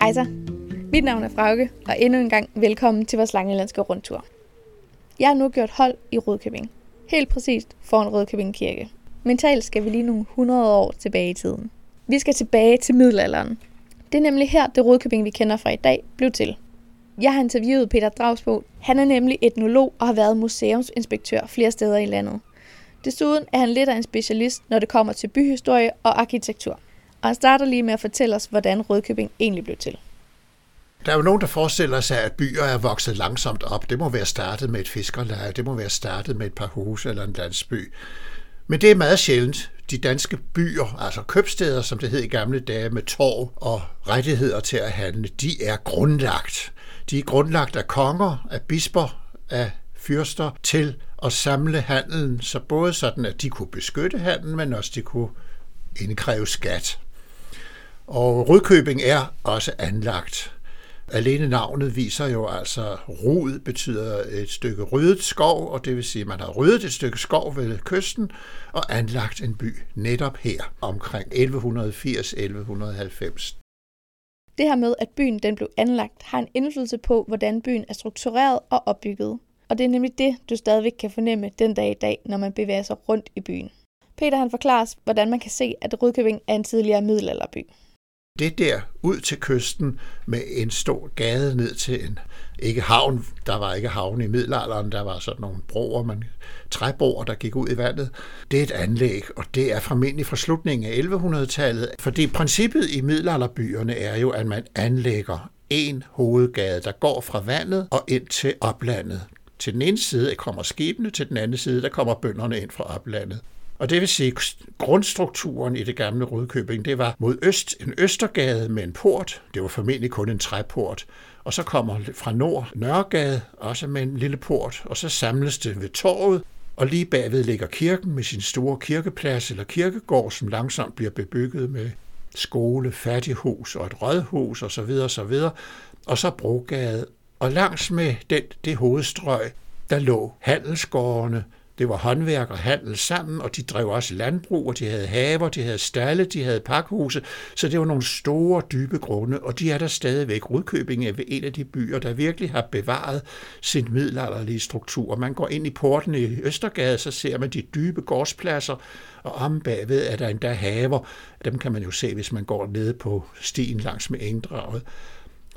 Hej så. Mit navn er Frauke, og endnu en gang velkommen til vores langelandske rundtur. Jeg har nu gjort hold i Rødkøbing. Helt præcist foran Rødkøbing Kirke. Mentalt skal vi lige nogle 100 år tilbage i tiden. Vi skal tilbage til middelalderen. Det er nemlig her, det Rødkøbing, vi kender fra i dag, blev til. Jeg har interviewet Peter Dragsbo. Han er nemlig etnolog og har været museumsinspektør flere steder i landet. Desuden er han lidt af en specialist, når det kommer til byhistorie og arkitektur. Og han starter lige med at fortælle os, hvordan Rødkøbing egentlig blev til. Der er jo nogen, der forestiller sig, at byer er vokset langsomt op. Det må være startet med et fiskerleje, det må være startet med et par huse eller en landsby. Men det er meget sjældent. De danske byer, altså købsteder, som det hed i gamle dage, med torv og rettigheder til at handle, de er grundlagt. De er grundlagt af konger, af bisper, af fyrster til at samle handelen, så både sådan, at de kunne beskytte handelen, men også de kunne indkræve skat. Og Rødkøbing er også anlagt. Alene navnet viser jo altså, rod betyder et stykke ryddet skov, og det vil sige, at man har ryddet et stykke skov ved kysten og anlagt en by netop her omkring 1180-1190. Det her med, at byen den blev anlagt, har en indflydelse på, hvordan byen er struktureret og opbygget. Og det er nemlig det, du stadigvæk kan fornemme den dag i dag, når man bevæger sig rundt i byen. Peter han forklarer os, hvordan man kan se, at Rødkøbing er en tidligere middelalderby. Det der ud til kysten med en stor gade ned til en, ikke havn, der var ikke havn i middelalderen, der var sådan nogle broer, man, træbroer, der gik ud i vandet. Det er et anlæg, og det er formentlig fra slutningen af 1100-tallet, fordi princippet i middelalderbyerne er jo, at man anlægger en hovedgade, der går fra vandet og ind til oplandet. Til den ene side kommer skibene, til den anden side der kommer bønderne ind fra oplandet. Og det vil sige, at grundstrukturen i det gamle Rødkøbing, det var mod øst en østergade med en port. Det var formentlig kun en træport. Og så kommer fra nord Nørregade, også med en lille port. Og så samles det ved torvet, og lige bagved ligger kirken med sin store kirkeplads eller kirkegård, som langsomt bliver bebygget med skole, fattighus og et rådhus osv. osv. Og så Brogade. Og langs med den, det hovedstrøg, der lå handelsgårdene, det var håndværk og handel sammen, og de drev også landbrug, og de havde haver, de havde stalle, de havde pakhuse, så det var nogle store, dybe grunde, og de er der stadigvæk. Rudkøbing er en af de byer, der virkelig har bevaret sin middelalderlige struktur. Man går ind i porten i Østergade, så ser man de dybe gårdspladser, og om bagved er der endda haver. Dem kan man jo se, hvis man går ned på stien langs med Engdraget.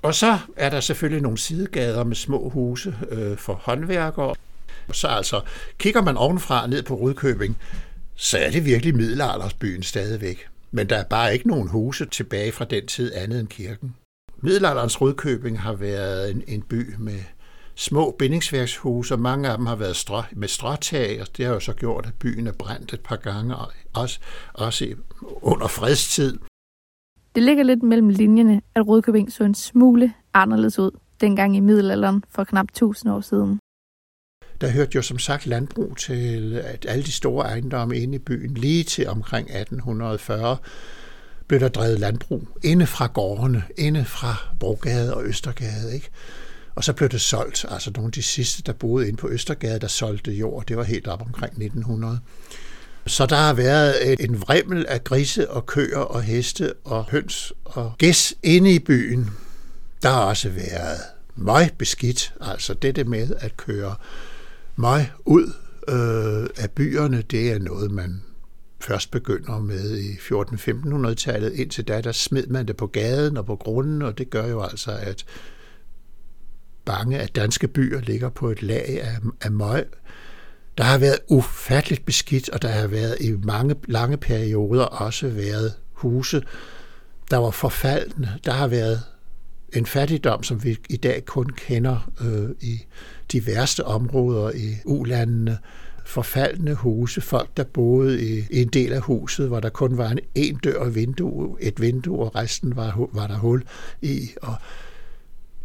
Og så er der selvfølgelig nogle sidegader med små huse øh, for håndværkere. Så altså, kigger man ovenfra ned på Rudkøbing, så er det virkelig middelaldersbyen stadigvæk. Men der er bare ikke nogen huse tilbage fra den tid andet end kirken. Middelalderens Rudkøbing har været en, en by med små bindingsværkshuse, og mange af dem har været strå, med stråtag, og det har jo så gjort, at byen er brændt et par gange, også, også under fredstid. Det ligger lidt mellem linjerne, at Rødkøbing så en smule anderledes ud dengang i middelalderen for knap 1000 år siden. Der hørte jo som sagt landbrug til at alle de store ejendomme inde i byen. Lige til omkring 1840 blev der drevet landbrug inde fra gårdene, inde fra Brogade og Østergade. Ikke? Og så blev det solgt. Altså nogle af de sidste, der boede inde på Østergade, der solgte jord. Det var helt op omkring 1900. Så der har været en vrimmel af grise og køer og heste og høns og gæs inde i byen. Der har også været meget beskidt, altså det med at køre mig ud øh, af byerne, det er noget, man først begynder med i 14-1500-tallet. Indtil da, der smed man det på gaden og på grunden, og det gør jo altså, at mange af danske byer ligger på et lag af, af møg. Der har været ufatteligt beskidt, og der har været i mange lange perioder også været huse, der var forfaldende. Der har været en fattigdom, som vi i dag kun kender øh, i de værste områder i ulandene, forfaldende huse, folk, der boede i, i en del af huset, hvor der kun var en, en dør og vindue, et vindue, og resten var, var der hul i. Og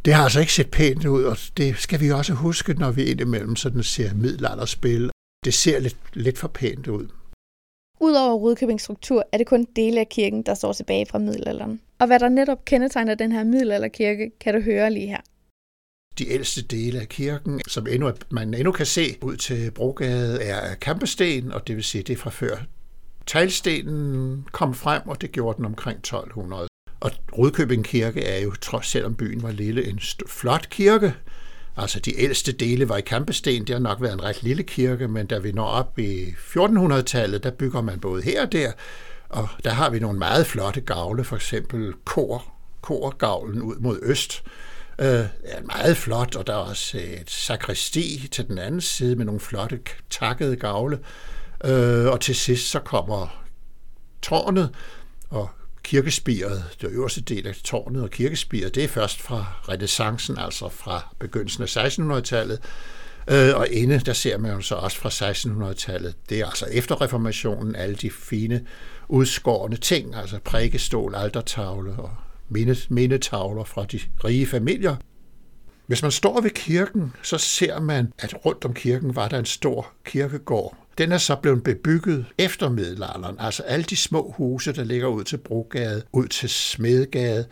det har altså ikke set pænt ud, og det skal vi også huske, når vi indimellem sådan ser middelalderspil. Det ser lidt, lidt for pænt ud. Udover Rudkøbings struktur er det kun dele af kirken, der står tilbage fra middelalderen. Og hvad der netop kendetegner den her middelalderkirke, kan du høre lige her de ældste dele af kirken, som endnu, man endnu kan se ud til Brogade, er kampesten, og det vil sige, det er fra før teglstenen kom frem, og det gjorde den omkring 1200. Og Rudkøbing Kirke er jo, trods selvom byen var lille, en flot kirke. Altså de ældste dele var i Kampesten, det har nok været en ret lille kirke, men da vi når op i 1400-tallet, der bygger man både her og der, og der har vi nogle meget flotte gavle, for eksempel kor, korgavlen ud mod øst, øh, er meget flot, og der er også et sakristi til den anden side med nogle flotte takkede gavle. Øh, og til sidst så kommer tårnet og kirkespiret, det øverste del af tårnet og kirkespiret, det er først fra renaissancen, altså fra begyndelsen af 1600-tallet. Øh, og inde, der ser man jo så også fra 1600-tallet. Det er altså efter reformationen, alle de fine udskårne ting, altså prækestol, altertavle og mindetavler fra de rige familier. Hvis man står ved kirken, så ser man, at rundt om kirken var der en stor kirkegård. Den er så blevet bebygget efter middelalderen. Altså alle de små huse, der ligger ud til Brogade, ud til Smedgade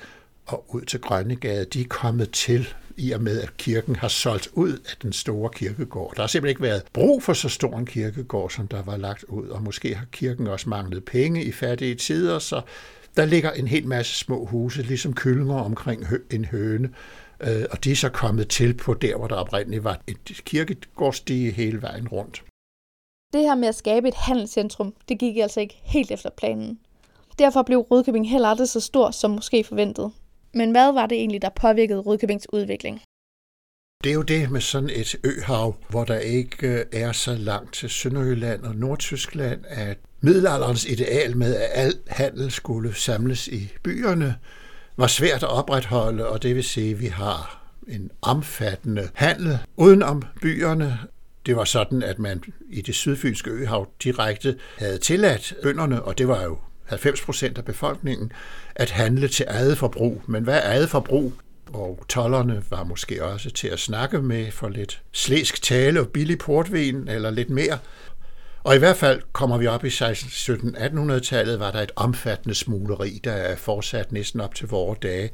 og ud til Grønnegade, de er kommet til i og med, at kirken har solgt ud af den store kirkegård. Der har simpelthen ikke været brug for så stor en kirkegård, som der var lagt ud, og måske har kirken også manglet penge i fattige tider, så der ligger en hel masse små huse, ligesom kyllinger omkring en høne, øh, og de er så kommet til på der, hvor der oprindeligt var et kirkegårdsdige hele vejen rundt. Det her med at skabe et handelscentrum, det gik altså ikke helt efter planen. Derfor blev Rødkøbing heller aldrig så stor som måske forventet. Men hvad var det egentlig, der påvirkede Rødkøbings udvikling? Det er jo det med sådan et øhav, hvor der ikke øh, er så langt til Sønderjylland og Nordtyskland, at middelalderens ideal med, at al handel skulle samles i byerne, var svært at opretholde, og det vil sige, at vi har en omfattende handel uden om byerne. Det var sådan, at man i det sydfynske øhav direkte havde tilladt bønderne, og det var jo 90 procent af befolkningen, at handle til eget forbrug. Men hvad er eget forbrug? Og tollerne var måske også til at snakke med for lidt slæsk tale og billig portvin eller lidt mere. Og i hvert fald kommer vi op i 16-17-1800-tallet, var der et omfattende smugleri, der er fortsat næsten op til vores dage.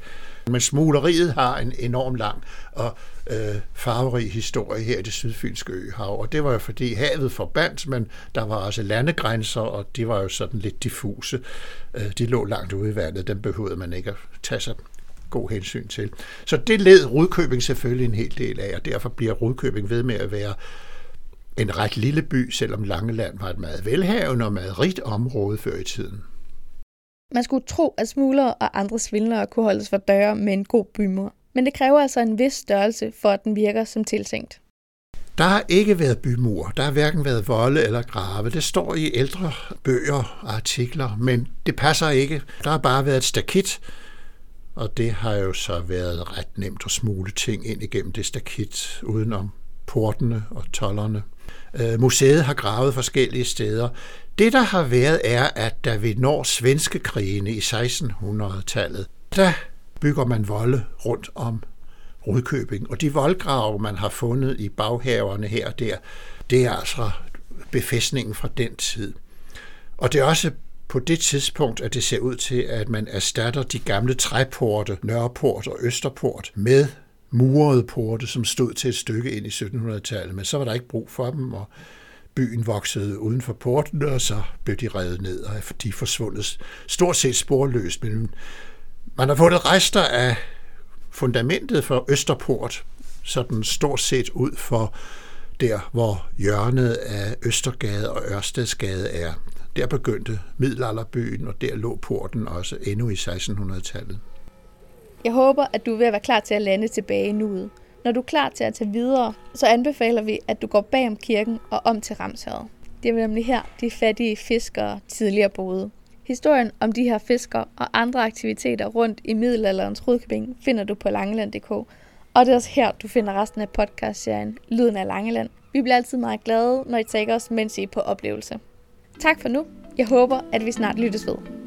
Men smugleriet har en enorm lang og øh, farverig historie her i det sydfynske øhav, og det var jo fordi havet forbandt, men der var også landegrænser, og de var jo sådan lidt diffuse. Øh, de lå langt ude i vandet, dem behøvede man ikke at tage sig god hensyn til. Så det led Rudkøbing selvfølgelig en hel del af, og derfor bliver Rudkøbing ved med at være en ret lille by, selvom Langeland var et meget velhavende og meget rigt område før i tiden. Man skulle tro, at smuglere og andre svindlere kunne holdes for døre med en god bymur. Men det kræver altså en vis størrelse, for at den virker som tiltænkt. Der har ikke været bymur. Der har hverken været volde eller grave. Det står i ældre bøger og artikler, men det passer ikke. Der har bare været et stakit, og det har jo så været ret nemt at smule ting ind igennem det stakit, udenom portene og tollerne. Øh, museet har gravet forskellige steder. Det, der har været, er, at da vi når svenske krigene i 1600-tallet, der bygger man volde rundt om Rudkøbing. Og de voldgrave, man har fundet i baghaverne her og der, det er altså befæstningen fra den tid. Og det er også på det tidspunkt, at det ser ud til, at man erstatter de gamle træporte, Nørreport og Østerport, med murede porte, som stod til et stykke ind i 1700-tallet, men så var der ikke brug for dem, og byen voksede uden for porten, og så blev de revet ned, og de forsvundet stort set sporløst. Men man har fundet rester af fundamentet for Østerport, sådan stort set ud for der, hvor hjørnet af Østergade og Ørstedsgade er. Der begyndte middelalderbyen, og der lå porten også endnu i 1600-tallet. Jeg håber, at du er ved at være klar til at lande tilbage nu. Når du er klar til at tage videre, så anbefaler vi, at du går bag om kirken og om til Ramshavet. Det er nemlig her, de fattige fiskere tidligere boede. Historien om de her fiskere og andre aktiviteter rundt i middelalderens Rudkøbing finder du på langeland.dk. Og det er også her, du finder resten af podcastserien Lyden af Langeland. Vi bliver altid meget glade, når I tager os, mens I er på oplevelse. Tak for nu. Jeg håber, at vi snart lyttes ved.